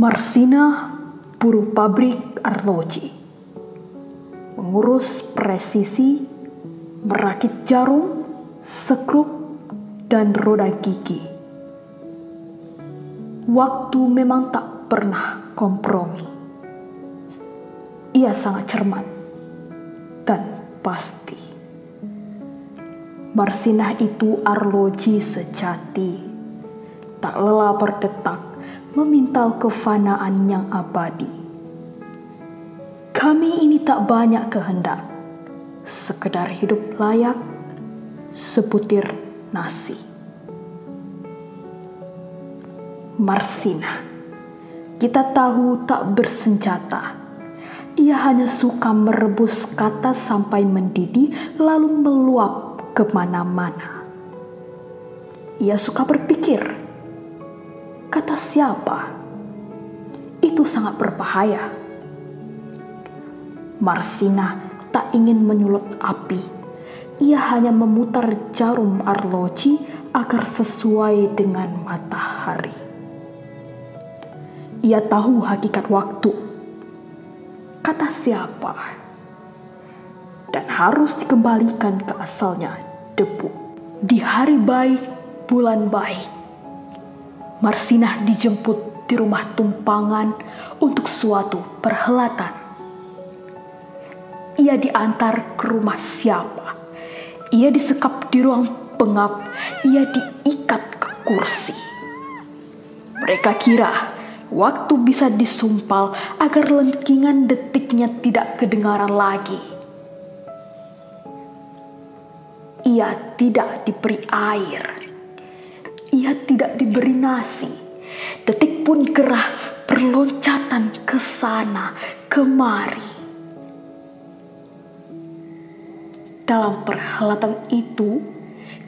Marsina, buruh pabrik arloji, mengurus presisi, merakit jarum, sekrup, dan roda gigi. Waktu memang tak pernah kompromi. Ia sangat cermat dan pasti. Marsinah itu arloji sejati, tak lelah berdetak memintal kefanaan yang abadi. Kami ini tak banyak kehendak, sekedar hidup layak, sebutir nasi. Marsina, kita tahu tak bersenjata. Ia hanya suka merebus kata sampai mendidih lalu meluap ke mana-mana. Ia suka berpikir, Kata siapa? Itu sangat berbahaya. Marsina tak ingin menyulut api. Ia hanya memutar jarum arloji agar sesuai dengan matahari. Ia tahu hakikat waktu. Kata siapa? Dan harus dikembalikan ke asalnya, debu. Di hari baik, bulan baik Marsinah dijemput di rumah tumpangan untuk suatu perhelatan. Ia diantar ke rumah siapa? Ia disekap di ruang pengap, ia diikat ke kursi. Mereka kira waktu bisa disumpal agar lengkingan detiknya tidak kedengaran lagi. Ia tidak diberi air ia tidak diberi nasi. Detik pun gerah perloncatan ke sana kemari. Dalam perhelatan itu,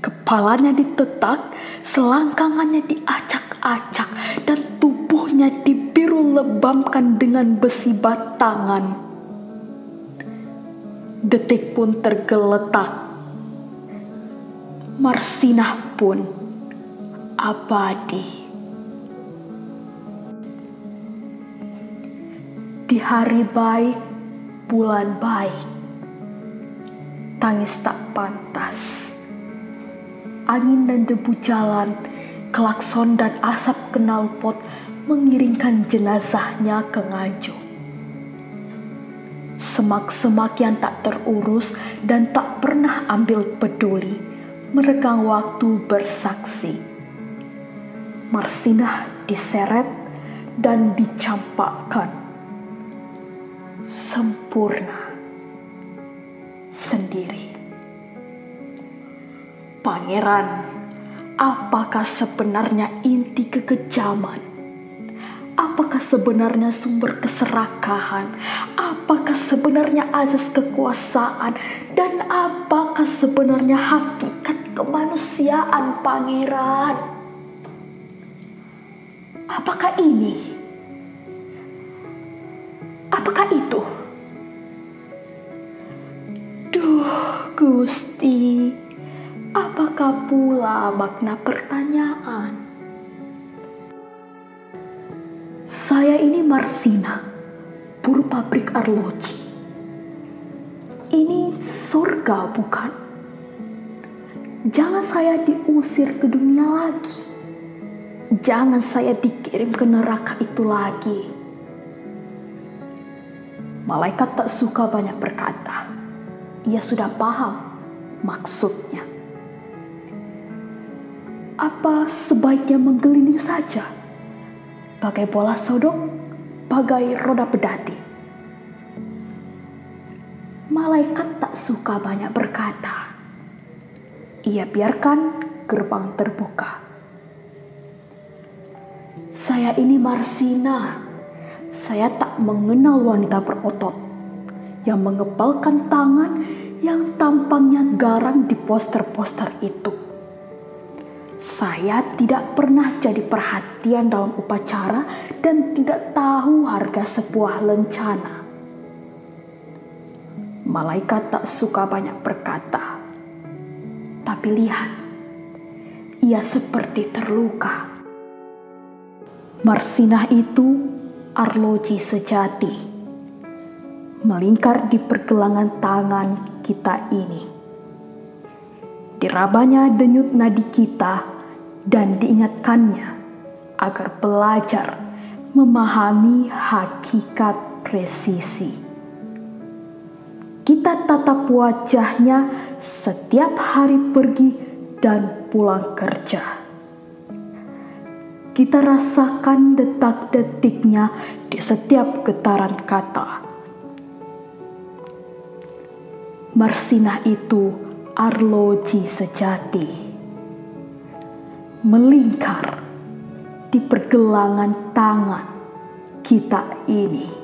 kepalanya ditetak, selangkangannya diacak-acak, dan tubuhnya dibiru lebamkan dengan besi batangan. Detik pun tergeletak. Marsinah pun abadi. Di hari baik, bulan baik, tangis tak pantas. Angin dan debu jalan, klakson dan asap knalpot mengiringkan jenazahnya ke Nganjuk. Semak-semak yang tak terurus dan tak pernah ambil peduli, meregang waktu bersaksi Marsinah diseret dan dicampakkan sempurna sendiri. Pangeran, apakah sebenarnya inti kekejaman? Apakah sebenarnya sumber keserakahan? Apakah sebenarnya azas kekuasaan? Dan apakah sebenarnya hakikat kemanusiaan, Pangeran? Apakah ini? Apakah itu? Duh, Gusti, apakah pula makna pertanyaan? Saya ini Marsina, buruh pabrik arloji. Ini surga bukan? Jangan saya diusir ke dunia lagi Jangan saya dikirim ke neraka itu lagi. Malaikat tak suka banyak berkata. Ia sudah paham maksudnya. Apa sebaiknya menggelinding saja? Bagai bola sodok, bagai roda pedati. Malaikat tak suka banyak berkata. Ia biarkan gerbang terbuka saya ini Marsina. Saya tak mengenal wanita berotot yang mengepalkan tangan yang tampangnya garang di poster-poster itu. Saya tidak pernah jadi perhatian dalam upacara dan tidak tahu harga sebuah lencana. Malaikat tak suka banyak berkata, tapi lihat, ia seperti terluka Marsinah itu arloji sejati melingkar di pergelangan tangan kita ini. Dirabanya denyut nadi kita dan diingatkannya agar belajar memahami hakikat presisi. Kita tatap wajahnya setiap hari pergi dan pulang kerja. Kita rasakan detak-detiknya di setiap getaran kata. Marsina itu arloji sejati. Melingkar di pergelangan tangan kita ini.